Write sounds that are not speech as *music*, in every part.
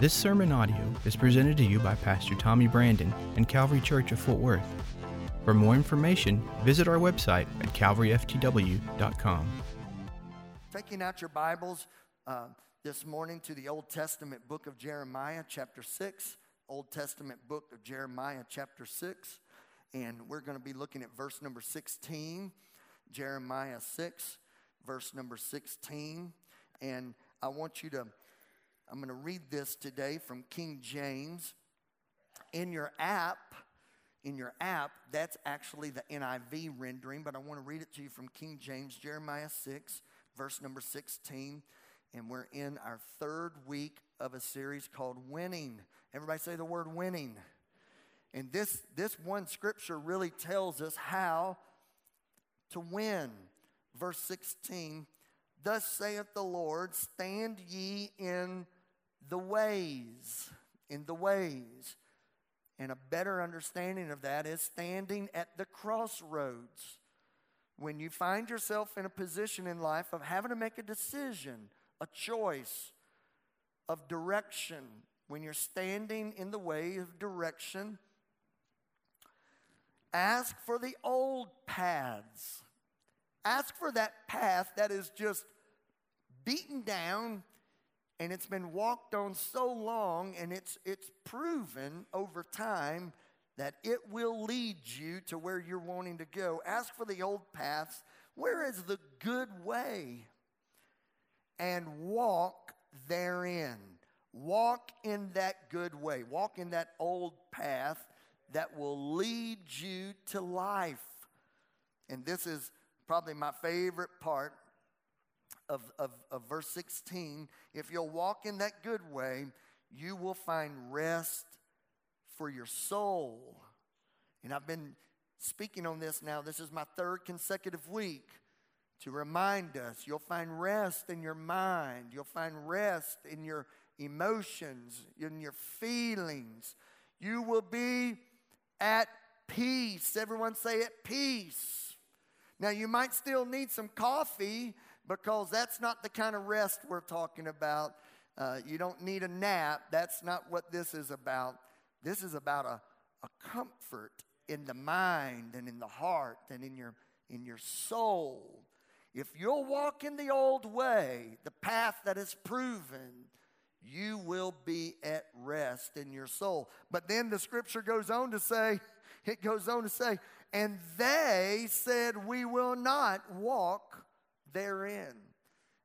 This sermon audio is presented to you by Pastor Tommy Brandon and Calvary Church of Fort Worth. For more information, visit our website at calvaryftw.com. Taking out your Bibles uh, this morning to the Old Testament book of Jeremiah, chapter 6. Old Testament book of Jeremiah, chapter 6. And we're going to be looking at verse number 16, Jeremiah 6, verse number 16. And I want you to I'm going to read this today from King James. In your app, in your app, that's actually the NIV rendering, but I want to read it to you from King James, Jeremiah 6, verse number 16. And we're in our third week of a series called Winning. Everybody say the word winning. And this, this one scripture really tells us how to win. Verse 16 Thus saith the Lord, stand ye in the ways, in the ways. And a better understanding of that is standing at the crossroads. When you find yourself in a position in life of having to make a decision, a choice of direction, when you're standing in the way of direction, ask for the old paths. Ask for that path that is just beaten down and it's been walked on so long and it's it's proven over time that it will lead you to where you're wanting to go. Ask for the old paths. Where is the good way? And walk therein. Walk in that good way. Walk in that old path that will lead you to life. And this is probably my favorite part of, of, of verse 16, if you'll walk in that good way, you will find rest for your soul. And I've been speaking on this now. This is my third consecutive week to remind us you'll find rest in your mind, you'll find rest in your emotions, in your feelings. You will be at peace. Everyone say at peace. Now, you might still need some coffee because that's not the kind of rest we're talking about. Uh, you don't need a nap. That's not what this is about. This is about a, a comfort in the mind and in the heart and in your, in your soul. If you'll walk in the old way, the path that is proven, you will be at rest in your soul. But then the scripture goes on to say, *laughs* it goes on to say, and they said, We will not walk therein.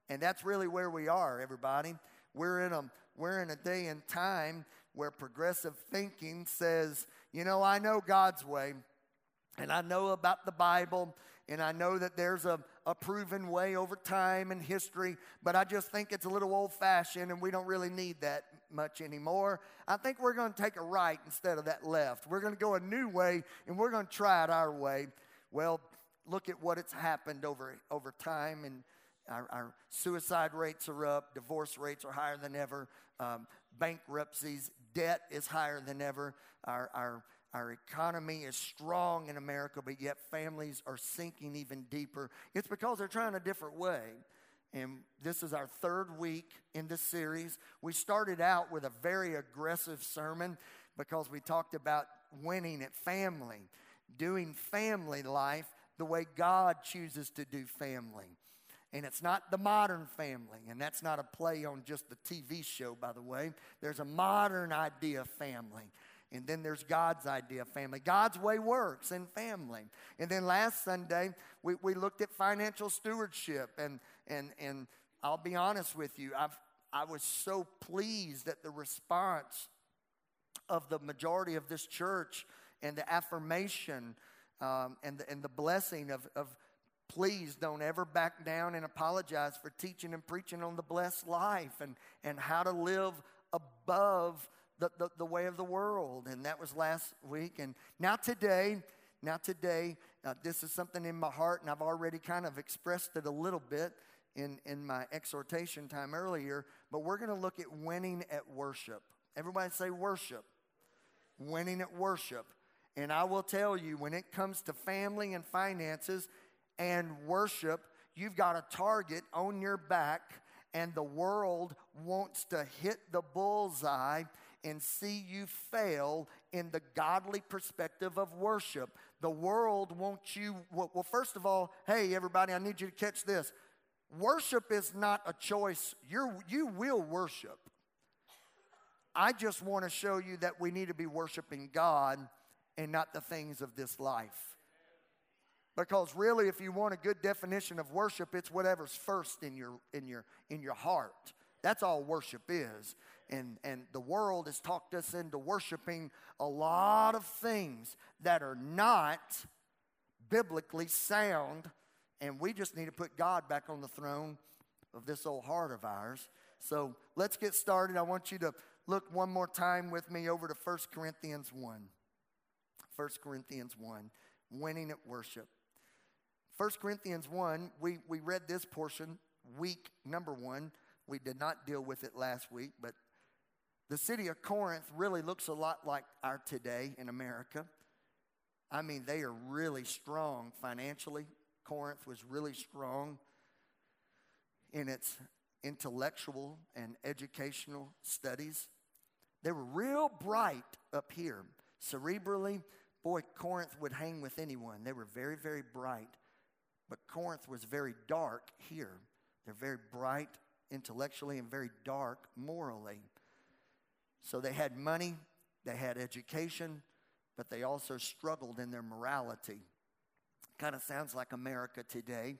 And that's really where we are, everybody. We're in a, we're in a day and time where progressive thinking says, you know, I know God's way, and I know about the Bible, and I know that there's a, a proven way over time and history, but I just think it's a little old fashioned and we don't really need that much anymore. I think we're going to take a right instead of that left. We're going to go a new way and we're going to try it our way. Well, look at what it's happened over, over time and our, our suicide rates are up divorce rates are higher than ever um, bankruptcies debt is higher than ever our, our, our economy is strong in america but yet families are sinking even deeper. It's because they're trying a different way. And this is our third week in this series. We started out with a very aggressive sermon because we talked about winning at family doing family life the way God chooses to do family. And it's not the modern family, and that's not a play on just the TV show, by the way. There's a modern idea of family. And then there's God's idea of family. God's way works in family. And then last Sunday, we, we looked at financial stewardship. And, and, and I'll be honest with you, I've, I was so pleased at the response of the majority of this church and the affirmation um, and, the, and the blessing of, of please don't ever back down and apologize for teaching and preaching on the blessed life and, and how to live above the, the, the way of the world. And that was last week. And now today, now today, uh, this is something in my heart, and I've already kind of expressed it a little bit in, in my exhortation time earlier, but we're going to look at winning at worship. Everybody say worship. Winning at worship. And I will tell you, when it comes to family and finances and worship, you've got a target on your back, and the world wants to hit the bullseye and see you fail in the godly perspective of worship. The world wants you, well, first of all, hey, everybody, I need you to catch this. Worship is not a choice. You're, you will worship. I just want to show you that we need to be worshiping God and not the things of this life. Because really, if you want a good definition of worship, it's whatever's first in your in your in your heart. That's all worship is. And and the world has talked us into worshiping a lot of things that are not biblically sound, and we just need to put God back on the throne of this old heart of ours. So let's get started. I want you to look one more time with me over to 1 Corinthians 1. 1 Corinthians 1, winning at worship. 1 Corinthians 1, we, we read this portion, week number one. We did not deal with it last week, but the city of Corinth really looks a lot like our today in America. I mean, they are really strong financially. Corinth was really strong in its intellectual and educational studies. They were real bright up here. Cerebrally, boy, Corinth would hang with anyone. They were very, very bright. But Corinth was very dark here. They're very bright intellectually and very dark morally. So they had money, they had education, but they also struggled in their morality. Kind of sounds like America today.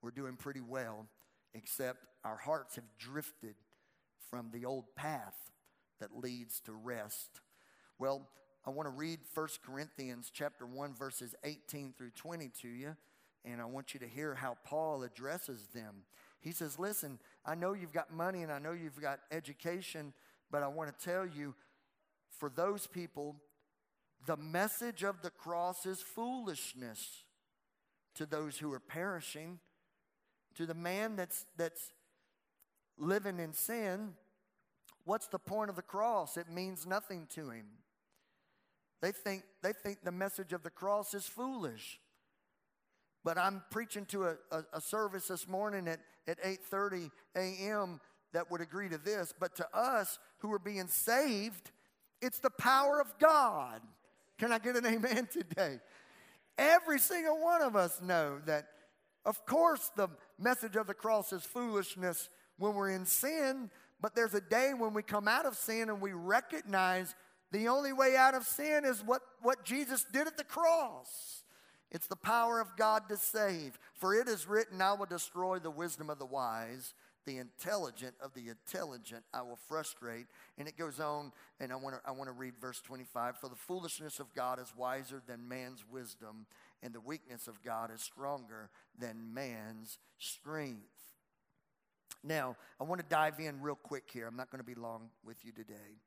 We're doing pretty well, except our hearts have drifted from the old path that leads to rest. Well, I want to read 1 Corinthians chapter 1 verses 18 through 20 to you and I want you to hear how Paul addresses them. He says, Listen, I know you've got money and I know you've got education, but I want to tell you, for those people, the message of the cross is foolishness to those who are perishing. To the man that's, that's living in sin, what's the point of the cross? It means nothing to him. They think, they think the message of the cross is foolish. But I'm preaching to a, a, a service this morning at, at 8:30 a.m. that would agree to this. But to us who are being saved, it's the power of God. Can I get an amen today? Every single one of us know that, of course, the message of the cross is foolishness when we're in sin, but there's a day when we come out of sin and we recognize the only way out of sin is what, what Jesus did at the cross. It's the power of God to save. For it is written, I will destroy the wisdom of the wise, the intelligent of the intelligent I will frustrate. And it goes on, and I want to I want to read verse 25. For the foolishness of God is wiser than man's wisdom, and the weakness of God is stronger than man's strength. Now, I want to dive in real quick here. I'm not going to be long with you today.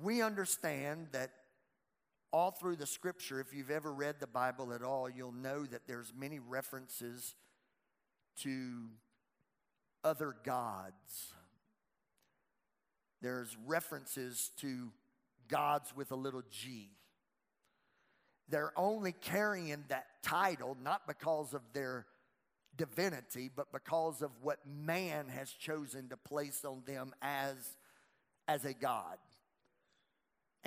We understand that all through the scripture, if you've ever read the Bible at all, you'll know that there's many references to other gods. There's references to gods with a little g. They're only carrying that title not because of their divinity, but because of what man has chosen to place on them as, as a God.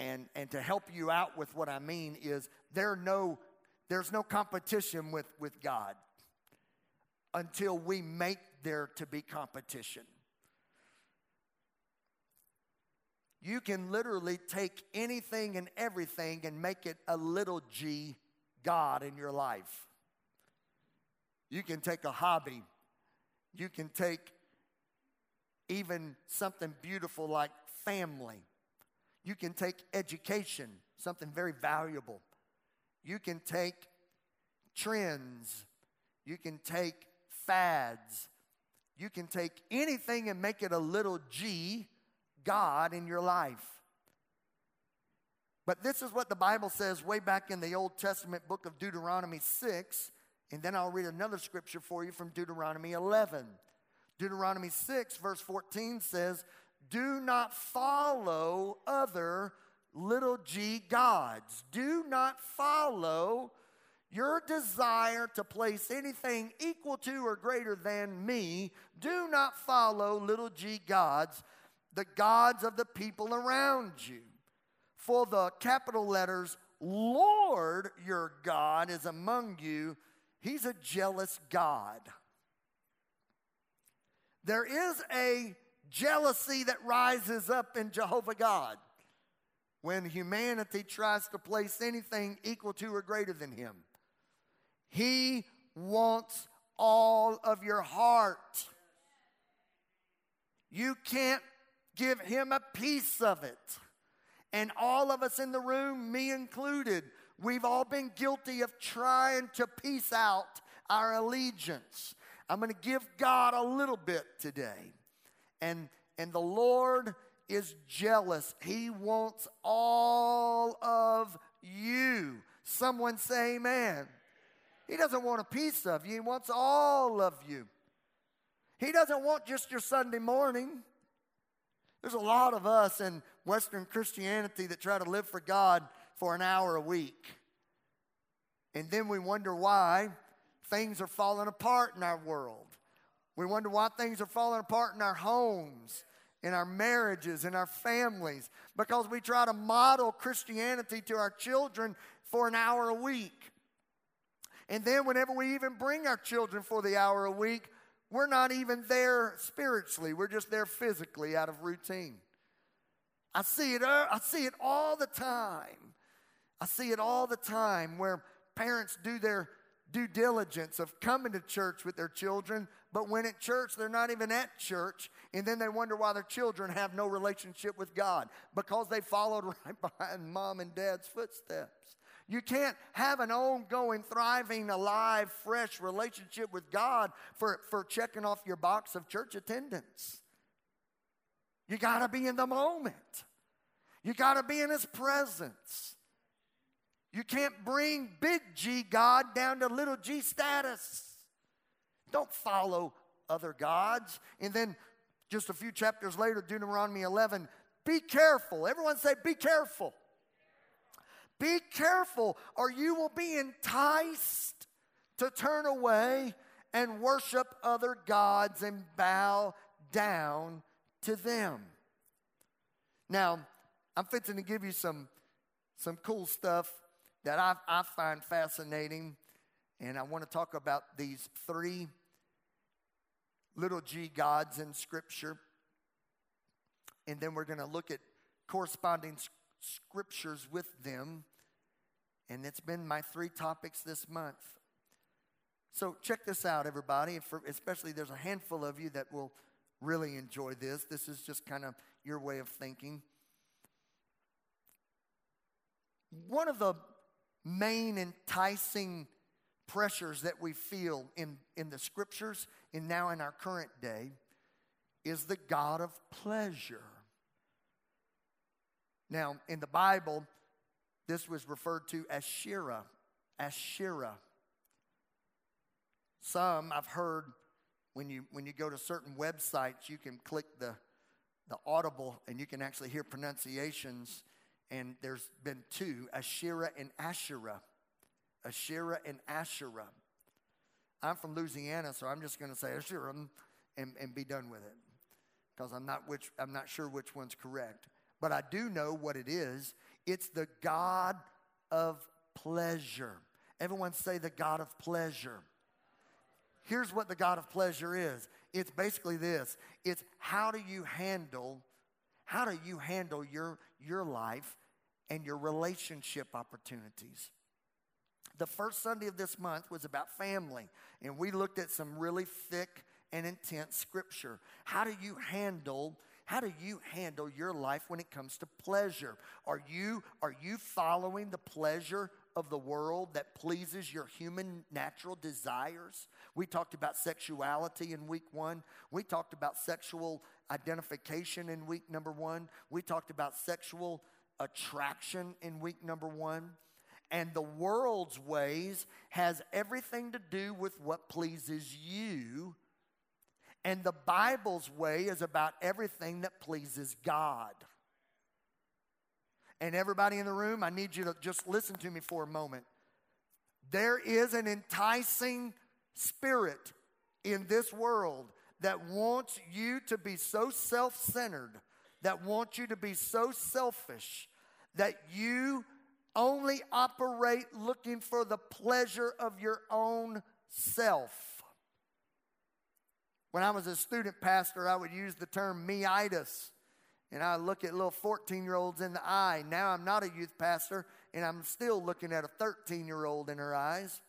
And, and to help you out with what I mean is there no, there's no competition with, with God until we make there to be competition. You can literally take anything and everything and make it a little g God in your life. You can take a hobby. You can take even something beautiful like family you can take education, something very valuable. You can take trends. You can take fads. You can take anything and make it a little g God in your life. But this is what the Bible says way back in the Old Testament book of Deuteronomy 6. And then I'll read another scripture for you from Deuteronomy 11. Deuteronomy 6, verse 14 says, do not follow other little g gods. Do not follow your desire to place anything equal to or greater than me, do not follow little g gods, the gods of the people around you. For the capital letters, Lord your God is among you. He's a jealous God. There is a jealousy that rises up in Jehovah God when humanity tries to place anything equal to or greater than Him. He wants all of your heart. You can't give Him a piece of it. And all of us in the room, me included, we've all been guilty of trying to piece out our allegiance. I'm going to give God a little bit today. And, and the Lord is jealous. He wants all of you. Someone say amen. He doesn't want a piece of you, He wants all of you. He doesn't want just your Sunday morning. There's a lot of us in Western Christianity that try to live for God for an hour a week. And then we wonder why things are falling apart in our world. We wonder why things are falling apart in our homes, in our marriages, in our families, because we try to model Christianity to our children for an hour a week. And then, whenever we even bring our children for the hour a week, we're not even there spiritually, we're just there physically out of routine. I see it, uh, I see it all the time. I see it all the time where parents do their due diligence of coming to church with their children, but when at church, they're not even at church, and then they wonder why their children have no relationship with God because they followed *laughs* right behind mom and dad's footsteps. You can't have an ongoing, thriving, alive, fresh relationship with God for, for checking off your box of church attendance. You got to be in the moment. You got to be in His presence. You can't bring big G God down to little g status. Don't follow other gods. And then just a few chapters later, Deuteronomy 11, be careful. Everyone say, be careful. Be careful, or you will be enticed to turn away and worship other gods and bow down to them. Now, I'm fixing to give you some, some cool stuff that I, I find fascinating. And I want to talk about these three little g gods in Scripture. And then we're going to look at corresponding scriptures with them. And it's been my three topics this month. So check this out, everybody. For, especially, there's a handful of you that will really enjoy this. This is just kind of your way of thinking. One of the main enticing pressures that we feel in, in the scriptures and now in our current day is the God of pleasure. Now, in the Bible, this was referred to as Shira. Asherah. Some I've heard when you when you go to certain websites, you can click the the audible and you can actually hear pronunciations and there's been two Asherah and Asherah. Asherah and Asherah. I'm from Louisiana, so I'm just going to say Asherah and, and be done with it because I'm not, which, I'm not sure which one's correct. But I do know what it is it's the God of pleasure. Everyone say the God of pleasure. Here's what the God of pleasure is it's basically this it's how do you handle how do you handle your your life and your relationship opportunities. The first Sunday of this month was about family, and we looked at some really thick and intense scripture. How do you handle how do you handle your life when it comes to pleasure? Are you are you following the pleasure of the world that pleases your human natural desires? We talked about sexuality in week 1. We talked about sexual identification in week number 1. We talked about sexual attraction in week number one. And the world's ways has everything to do with what pleases you. And the Bible's way is about everything that pleases God. And everybody in the room, I need you to just listen to me for a moment. There is an enticing spirit in this world that wants you to be so self centered, that wants you to be so selfish, that you only operate looking for the pleasure of your own self. When I was a student pastor, I would use the term meitis. And I look at little 14 year olds in the eye. Now I'm not a youth pastor, and I'm still looking at a 13 year old in her eyes.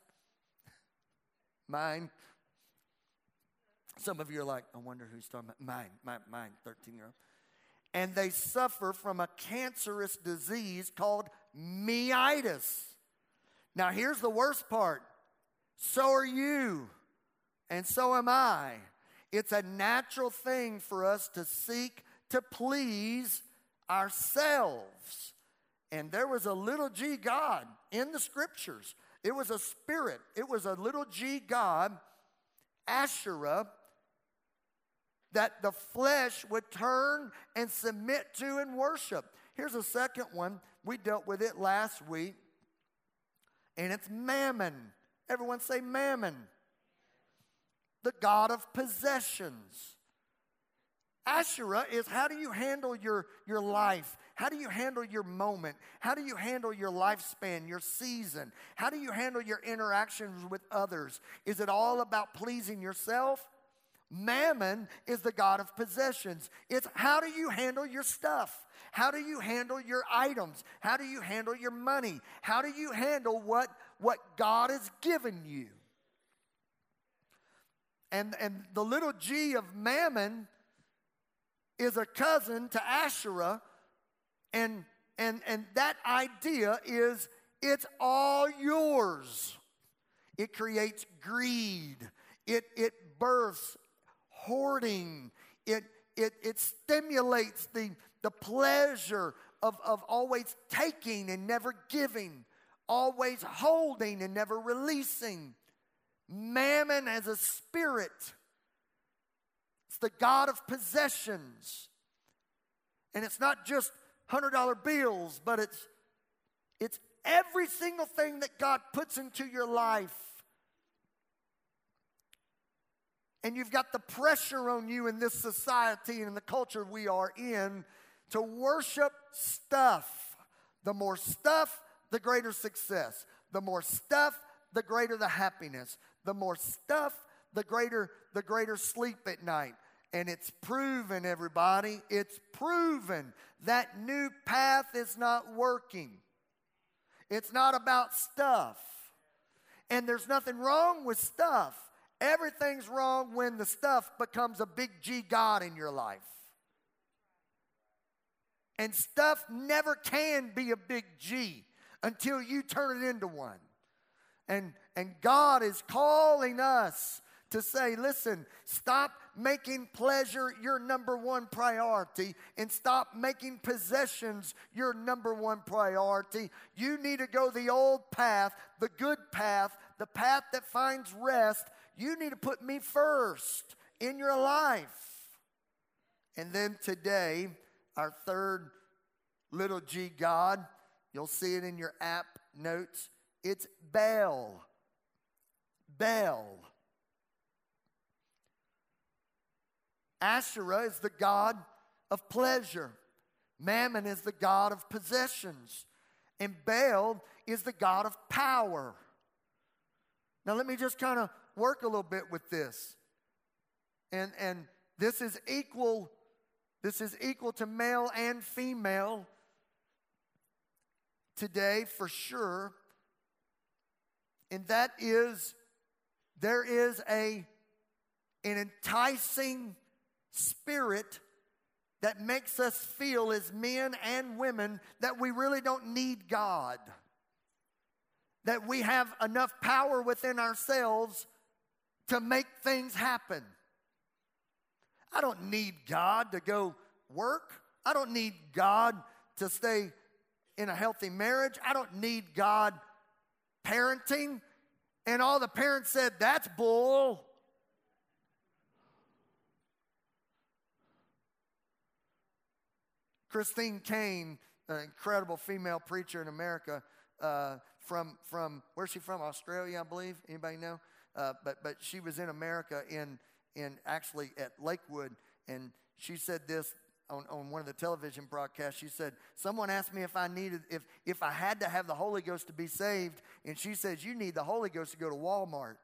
*laughs* Mine. Some of you are like, I wonder who's talking about. Mine, mine, mine 13 year old. And they suffer from a cancerous disease called meitis. Now, here's the worst part so are you, and so am I. It's a natural thing for us to seek to please ourselves. And there was a little g God in the scriptures. It was a spirit, it was a little g God, Asherah, that the flesh would turn and submit to and worship. Here's a second one. We dealt with it last week, and it's mammon. Everyone say mammon. The God of possessions. Asherah is how do you handle your, your life? How do you handle your moment? How do you handle your lifespan, your season? How do you handle your interactions with others? Is it all about pleasing yourself? Mammon is the God of possessions. It's how do you handle your stuff? How do you handle your items? How do you handle your money? How do you handle what, what God has given you? And, and the little g of mammon is a cousin to Asherah. And, and, and that idea is it's all yours. It creates greed. It, it births hoarding. It, it, it stimulates the, the pleasure of, of always taking and never giving, always holding and never releasing. Mammon as a spirit. It's the God of possessions. And it's not just $100 bills, but it's, it's every single thing that God puts into your life and you've got the pressure on you in this society and in the culture we are in to worship stuff. The more stuff, the greater success. The more stuff, the greater the happiness. The more stuff, the greater the greater sleep at night. And it's proven, everybody, it's proven that new path is not working. It's not about stuff. And there's nothing wrong with stuff. Everything's wrong when the stuff becomes a big G God in your life. And stuff never can be a big G until you turn it into one. And, and God is calling us to say, listen, stop making pleasure your number one priority and stop making possessions your number one priority. You need to go the old path, the good path, the path that finds rest, you need to put me first in your life. And then today, our third little g God, you'll see it in your app notes. It's Baal. Baal. Asherah is the God of pleasure. Mammon is the God of possessions. And Baal is the God of power. Now, let me just kind of work a little bit with this. And, and this is equal, this is equal to male and female today for sure. And that is there is a an enticing spirit that makes us feel as men and women that we really don't need God. That we have enough power within ourselves to make things happen. I don't need God to go work. I don't need God to stay in a healthy marriage. I don't need God parenting. And all the parents said, That's bull. Christine Caine, an incredible female preacher in America, uh, from, from, where's she from? Australia, I believe. Anybody know? Uh, but, but she was in America in, in actually at Lakewood, and she said this on, on one of the television broadcasts. She said, Someone asked me if I needed, if, if I had to have the Holy Ghost to be saved, and she says, You need the Holy Ghost to go to Walmart.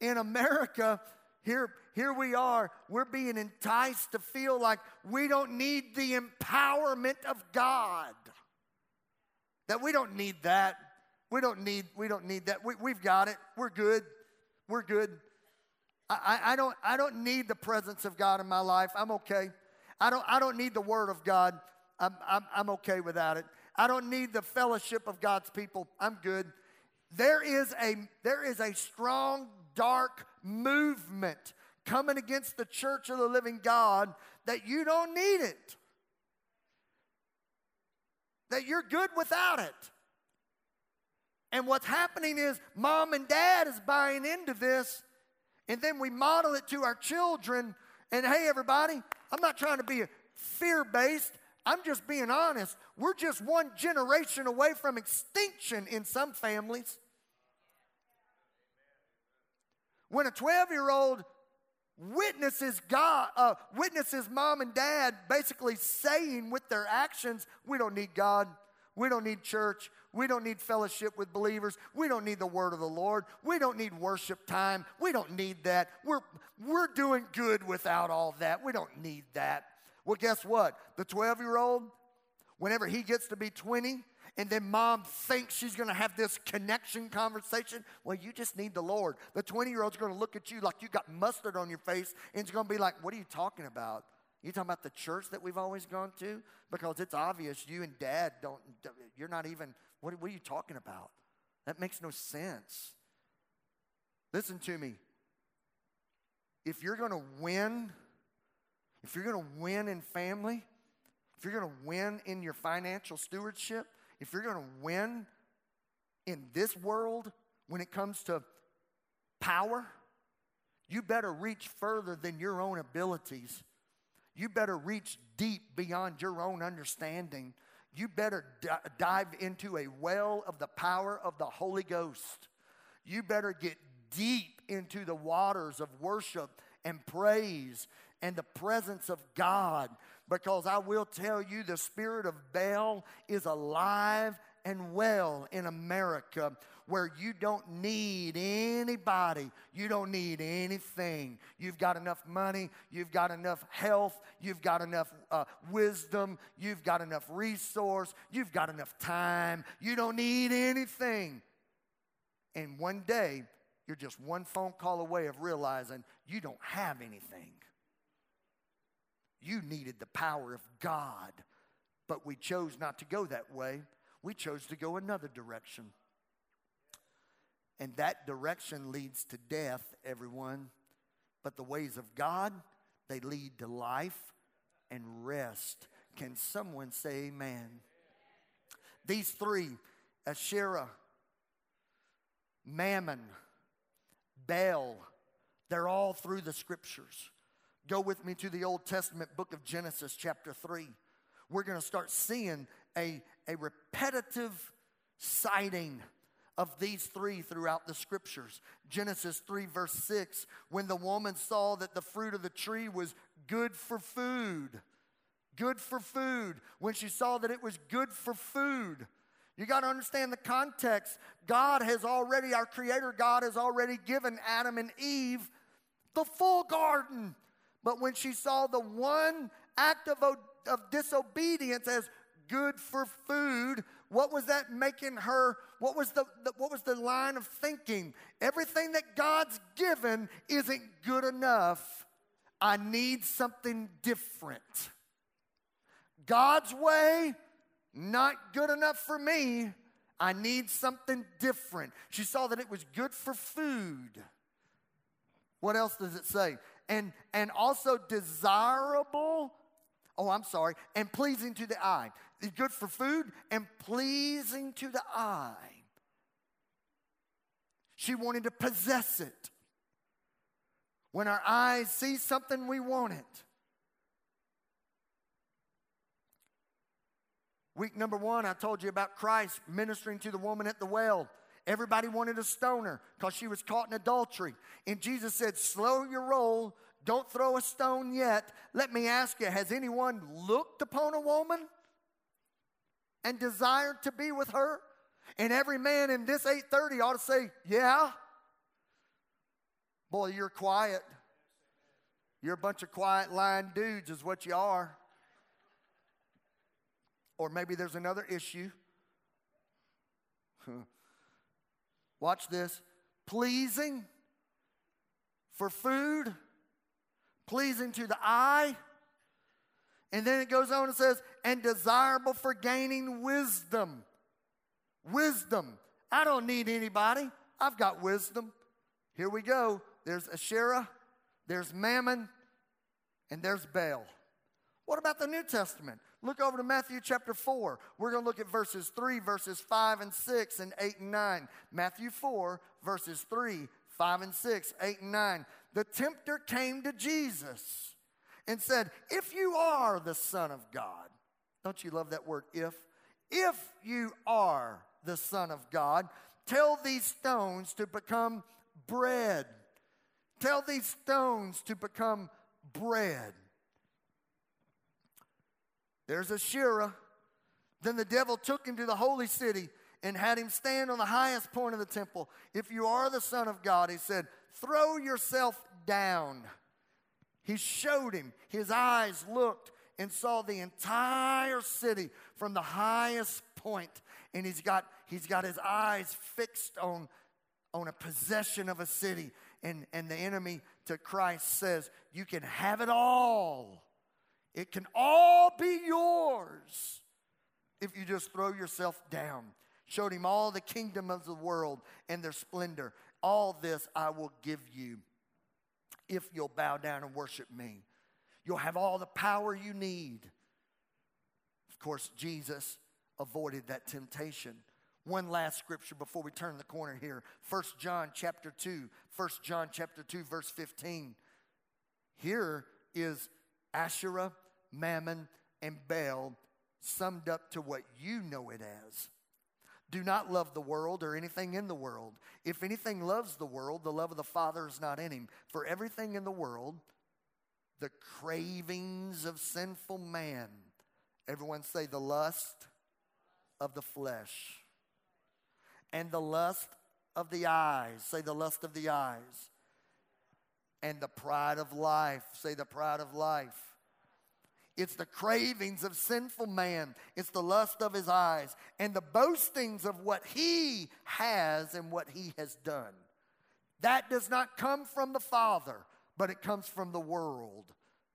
In America, here, here we are, we're being enticed to feel like we don't need the empowerment of God. That we don't need that. We don't need, we don't need that. We, we've got it. We're good. We're good. I, I, don't, I don't need the presence of God in my life. I'm okay. I don't, I don't need the word of God. I'm, I'm, I'm okay without it. I don't need the fellowship of God's people. I'm good. There is a, there is a strong, dark movement coming against the church of the living God that you don't need it. That you're good without it. And what's happening is mom and dad is buying into this, and then we model it to our children. And hey, everybody, I'm not trying to be fear based. I'm just being honest. We're just one generation away from extinction in some families. When a 12 year old witnesses God, uh, witnesses mom and dad basically saying with their actions, we don't need God, we don't need church, we don't need fellowship with believers. We don't need the word of the Lord. We don't need worship time. We don't need that. We're, we're doing good without all that. We don't need that. Well, guess what? The 12 year old, whenever he gets to be 20, and then mom thinks she's to have this connection conversation. Well, you just need the Lord. The 20 year old's to look at you like you got mustard on your face, and it's to be like, What are you talking about? You talking about the church that we've always gone to? Because it's obvious you and dad don't, you're not even what, what are you talking about? That makes no sense. Listen to me. If you're going to win, if you're going to win in family, if you're going to win in your financial stewardship, if you're going to win in this world when it comes to power, you better reach further than your own abilities. You better reach deep beyond your own understanding you better d- dive into a well of the power of the Holy Ghost. You better get deep into the waters of worship and praise and the presence of God because I will tell you the spirit of Baal is alive and well in America where you don't need anybody. You don't need anything. You've got enough money. You've got enough health. You've got enough uh, wisdom. You've got enough resource. You've got enough time. You don't need anything. And one day, you're just one phone call away of realizing you don't have anything. You needed the power of God, but we chose not to go that way. We chose to go another direction. And that direction leads to death, everyone. But the ways of God, they lead to life and rest. Can someone say amen? These three, Asherah, Mammon, Baal, they're all through the scriptures. Go with me to the Old Testament book of Genesis, chapter 3. We're going to start seeing a, a repetitive sighting of these three throughout the scriptures. Genesis 3, verse 6 when the woman saw that the fruit of the tree was good for food, good for food, when she saw that it was good for food. You got to understand the context. God has already, our Creator God has already given Adam and Eve the full garden. But when she saw the one act of, of disobedience as good for food, what was that making her? What was the, the, what was the line of thinking? Everything that God's given isn't good enough. I need something different. God's way, not good enough for me. I need something different. She saw that it was good for food. What else does it say? And and also desirable oh, I'm sorry, and pleasing to the eye. Good for food and pleasing to the eye. She wanted to possess it. When our eyes see something, we want it. Week number one, I told you about Christ ministering to the woman at the well. Everybody wanted to stone her because she was caught in adultery. And Jesus said, Slow your roll. Don't throw a stone yet. Let me ask you Has anyone looked upon a woman and desired to be with her? And every man in this 830 ought to say, Yeah. Boy, you're quiet. You're a bunch of quiet, lying dudes, is what you are. Or maybe there's another issue. *laughs* Watch this. Pleasing for food, pleasing to the eye. And then it goes on and says, and desirable for gaining wisdom. Wisdom. I don't need anybody. I've got wisdom. Here we go. There's Asherah, there's Mammon, and there's Baal. What about the New Testament? Look over to Matthew chapter 4. We're going to look at verses 3, verses 5 and 6, and 8 and 9. Matthew 4, verses 3, 5 and 6, 8 and 9. The tempter came to Jesus and said, If you are the Son of God, don't you love that word, if? If you are the Son of God, tell these stones to become bread. Tell these stones to become bread. There's Asherah. Then the devil took him to the holy city and had him stand on the highest point of the temple. If you are the Son of God, he said, throw yourself down. He showed him, his eyes looked and saw the entire city from the highest point. And he's got, he's got his eyes fixed on, on a possession of a city. And, and the enemy to Christ says, You can have it all it can all be yours if you just throw yourself down. Showed him all the kingdom of the world and their splendor. All this I will give you if you'll bow down and worship me. You'll have all the power you need. Of course, Jesus avoided that temptation. One last scripture before we turn the corner here. 1 John chapter 2. 1 John chapter 2 verse 15. Here is Asherah, Mammon, and Baal summed up to what you know it as. Do not love the world or anything in the world. If anything loves the world, the love of the Father is not in him. For everything in the world, the cravings of sinful man, everyone say the lust of the flesh, and the lust of the eyes, say the lust of the eyes, and the pride of life, say the pride of life it's the cravings of sinful man. It's the lust of his eyes and the boastings of what he has and what he has done. That does not come from the Father, but it comes from the world.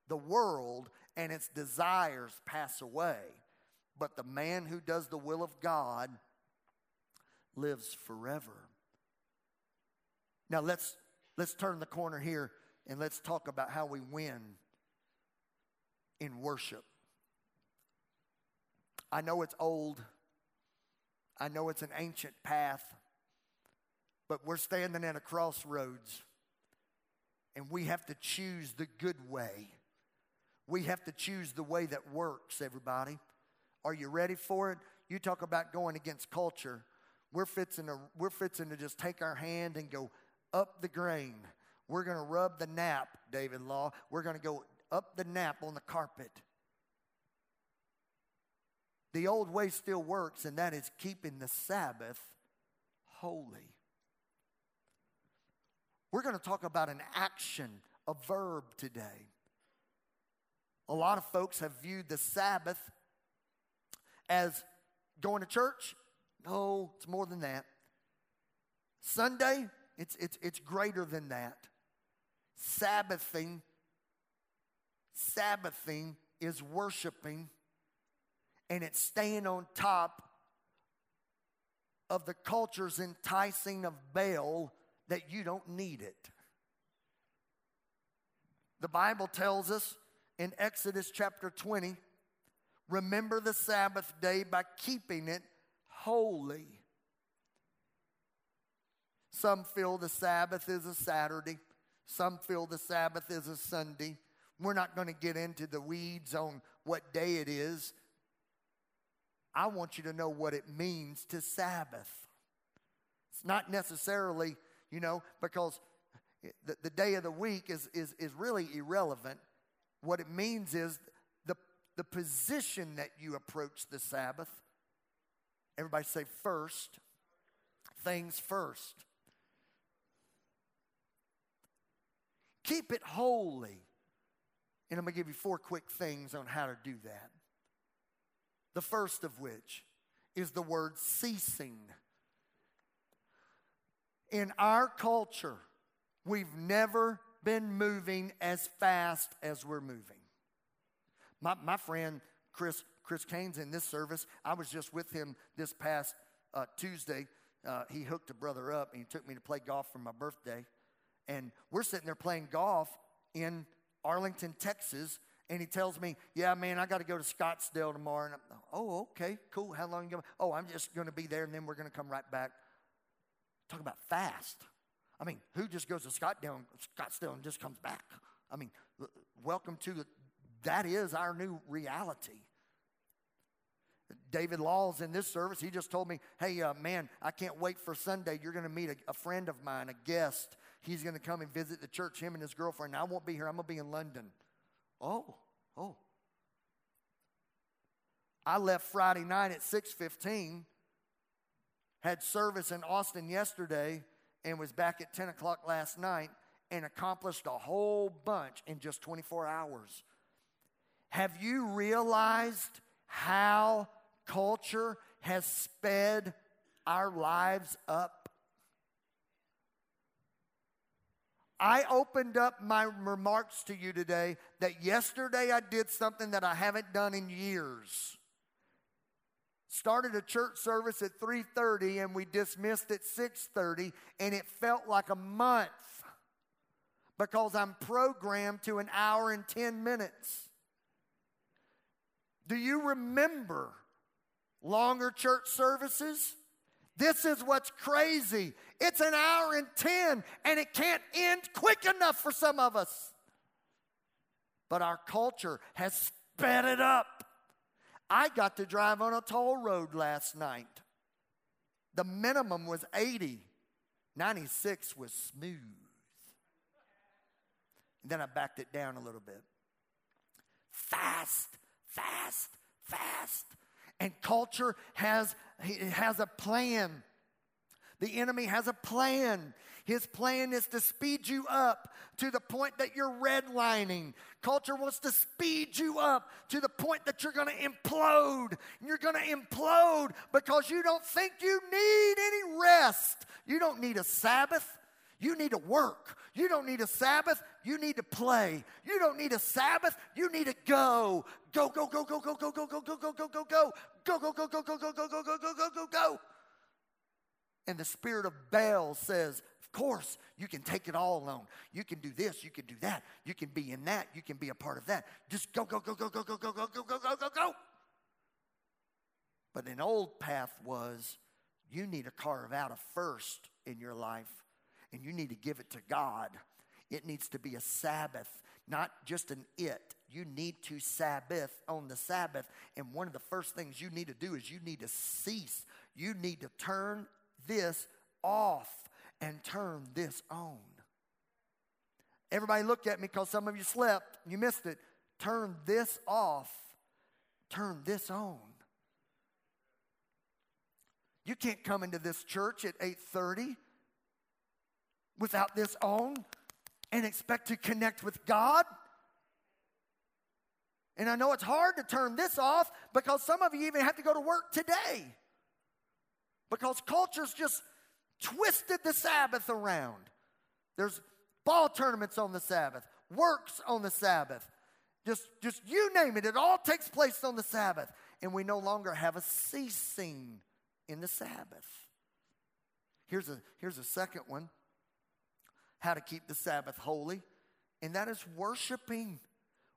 The world and its desires pass away, but the man who does the will of God lives forever. Now let's let's turn the corner here and let's talk about how we win in worship. I know it's old, I know it's an ancient path, but we're standing at a crossroads and we have to choose the good way. We have to choose the way that works, everybody. Are you ready for it? You talk about going against culture. We're fixing to, we're fixing to just take our hand and go up the grain. We're going to rub the nap, David Law. We're going to go up the nap on the carpet. The old way still works, and that is keeping the Sabbath holy. We're going to talk about an action, a verb today. A lot of folks have viewed the Sabbath as going to church. No, it's more than that. Sunday, it's, it's, it's greater than that. Sabbathing Sabbathing is worshiping and it's staying on top of the culture's enticing of Baal that you don't need it. The Bible tells us in Exodus chapter 20 remember the Sabbath day by keeping it holy. Some feel the Sabbath is a Saturday, some feel the Sabbath is a Sunday. We're not going to get into the weeds on what day it is. I want you to know what it means to Sabbath. It's not necessarily, you know, because the, the day of the week is, is, is really irrelevant. What it means is the, the position that you approach the Sabbath. Everybody say first, things first. Keep it holy. And I'm going to give you four quick things on how to do that. The first of which is the word ceasing. In our culture, we've never been moving as fast as we're moving. My, my friend Chris, Chris Kane's in this service. I was just with him this past uh, Tuesday. Uh, he hooked a brother up and he took me to play golf for my birthday. And we're sitting there playing golf in Arlington, Texas. And he tells me, Yeah, man, I got to go to Scottsdale tomorrow. And I'm, oh, okay, cool. How long you going? Oh, I'm just going to be there and then we're going to come right back. Talk about fast. I mean, who just goes to Scottsdale, Scottsdale and just comes back? I mean, welcome to that is our new reality. David Laws in this service, he just told me, hey, uh, man, I can't wait for Sunday. You're going to meet a, a, friend of mine, a guest. He's going to come and visit the church, him and his girlfriend. I won't be here. I'm going to be in London. Oh, oh. I left Friday night at 6.15, had service in Austin yesterday, and was back at 10 o'clock last night and accomplished a whole bunch in just 24 hours. Have you realized how culture has sped our lives up? I opened up my remarks to you today that yesterday I did something that I haven't done in years. Started a church service at 3:30 and we dismissed at 6:30 and it felt like a month because I'm programmed to an hour and 10 minutes. Do you remember longer church services? This is what's crazy. It's an hour and 10, and it can't end quick enough for some of us. But our culture has sped it up. I got to drive on a toll road last night. The minimum was 80, 96 was smooth. And then I backed it down a little bit. Fast, fast, fast. And culture has, has a plan. The enemy has a plan. His plan is to speed you up to the point that you're redlining. Culture wants to speed you up to the point that you're going to implode. You're going to implode because you don't think you need any rest. You don't need a Sabbath. You need to work. You don't need a Sabbath. You need to play. You don't need a Sabbath. You need to go. Go, go, go, go, go, go, go, go, go, go, go, go, go. Go, go, go, go, go, go, go, go, go, go, go, go, go. And the spirit of Baal says, Of course, you can take it all alone. You can do this, you can do that, you can be in that, you can be a part of that. Just go, go, go, go, go, go, go, go, go, go, go, go, go. But an old path was you need to carve out a first in your life and you need to give it to God. It needs to be a Sabbath, not just an it. You need to Sabbath on the Sabbath. And one of the first things you need to do is you need to cease. You need to turn this off and turn this on. Everybody look at me because some of you slept. You missed it. Turn this off. Turn this on. You can't come into this church at 8:30 without this on and expect to connect with God. And I know it's hard to turn this off because some of you even have to go to work today. Because culture's just twisted the Sabbath around. There's ball tournaments on the Sabbath, works on the Sabbath. Just, just you name it, it all takes place on the Sabbath. And we no longer have a ceasing in the Sabbath. Here's a, here's a second one how to keep the Sabbath holy, and that is worshiping.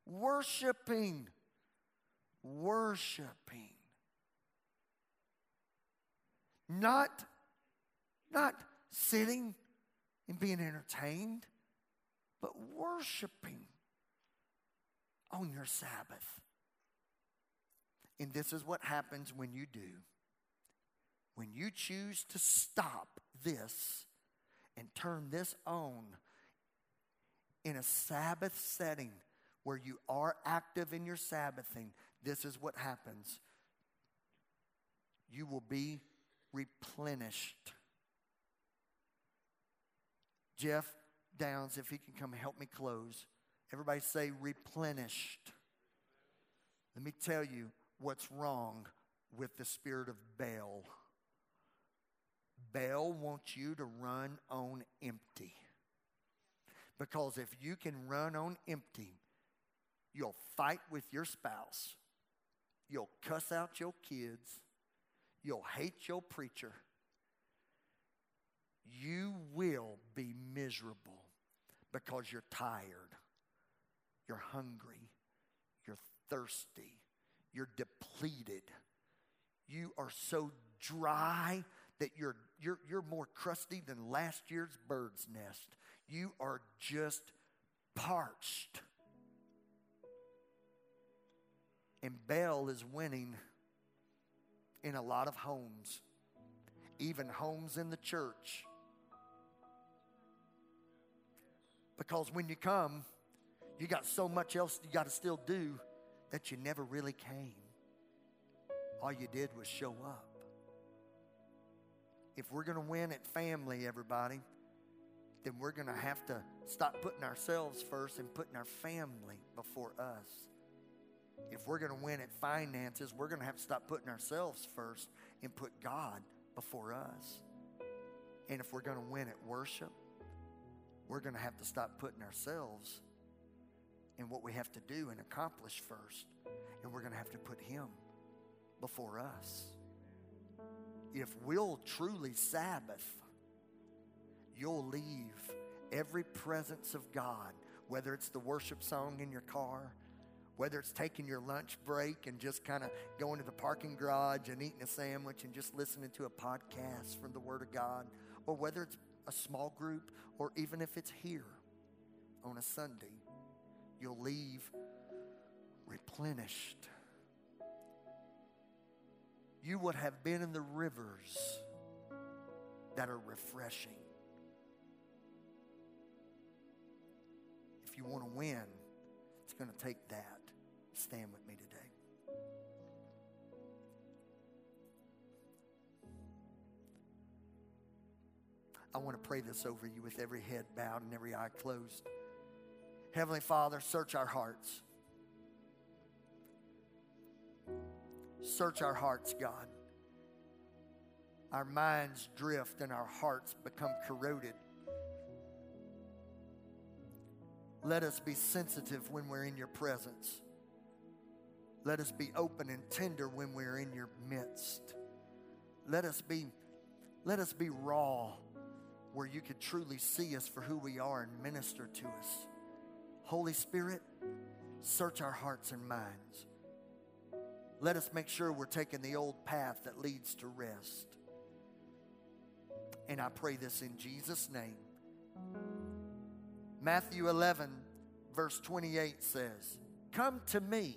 Worshiping. Worshiping. Not, not sitting and being entertained, but worshiping on your Sabbath. And this is what happens when you do. When you choose to stop this and turn this on in a Sabbath setting where you are active in your Sabbathing, this is what happens. You will be replenished. Jeff Downs, if he can come help me close. Everybody say replenished. Let me tell you what's wrong with the spirit of Baal. Baal wants you to run on empty. Because if you can run on empty, you'll fight with your spouse, you'll cuss out your kids, you'll hate your preacher, you will be miserable because you're tired, you're hungry, you're thirsty, you're depleted. You are so dry that you're, you're, you're more crusty than last year's bird's nest. You are just parched. And Baal is winning in a lot of homes, even homes in the church. Because when you come, you got so much else you got to still do that you never really came. All you did was show up. If we're going to win at family, everybody, then we're going to have to stop putting ourselves first and putting our family before us. If we're going to win at finances, we're going to have to stop putting ourselves first and put God before us. And if we're going to win at worship, we're going to have to stop putting ourselves in what we have to do and accomplish first. And we're going to have to put Him before us. If we'll truly Sabbath, you'll leave every presence of God, whether it's the worship song in your car, whether it's taking your lunch break and just kind of going to the parking garage and eating a sandwich and just listening to a podcast from the Word of God, or whether it's a small group, or even if it's here on a Sunday, you'll leave replenished. You would have been in the rivers that are refreshing. If you want to win, it's going to take that. Stand with me today. I want to pray this over you with every head bowed and every eye closed. Heavenly Father, search our hearts. Search our hearts, God. Our minds drift and our hearts become corroded. Let us be sensitive when we're in your presence. Let us be open and tender when we're in your midst. Let us be, let us be raw where you could truly see us for who we are and minister to us. Holy Spirit, search our hearts and minds. Let us make sure we're taking the old path that leads to rest. And I pray this in Jesus' name. Matthew 11, verse 28 says, Come to me,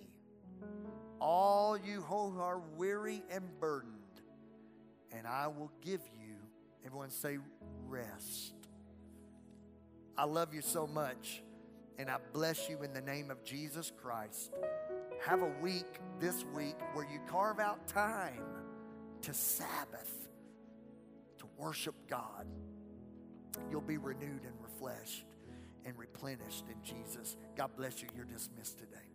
all you who are weary and burdened, and I will give you, everyone say, rest. I love you so much. And I bless you in the name of Jesus Christ. Have a week this week where you carve out time to Sabbath, to worship God. You'll be renewed and refreshed and replenished in Jesus. God bless you. You're dismissed today.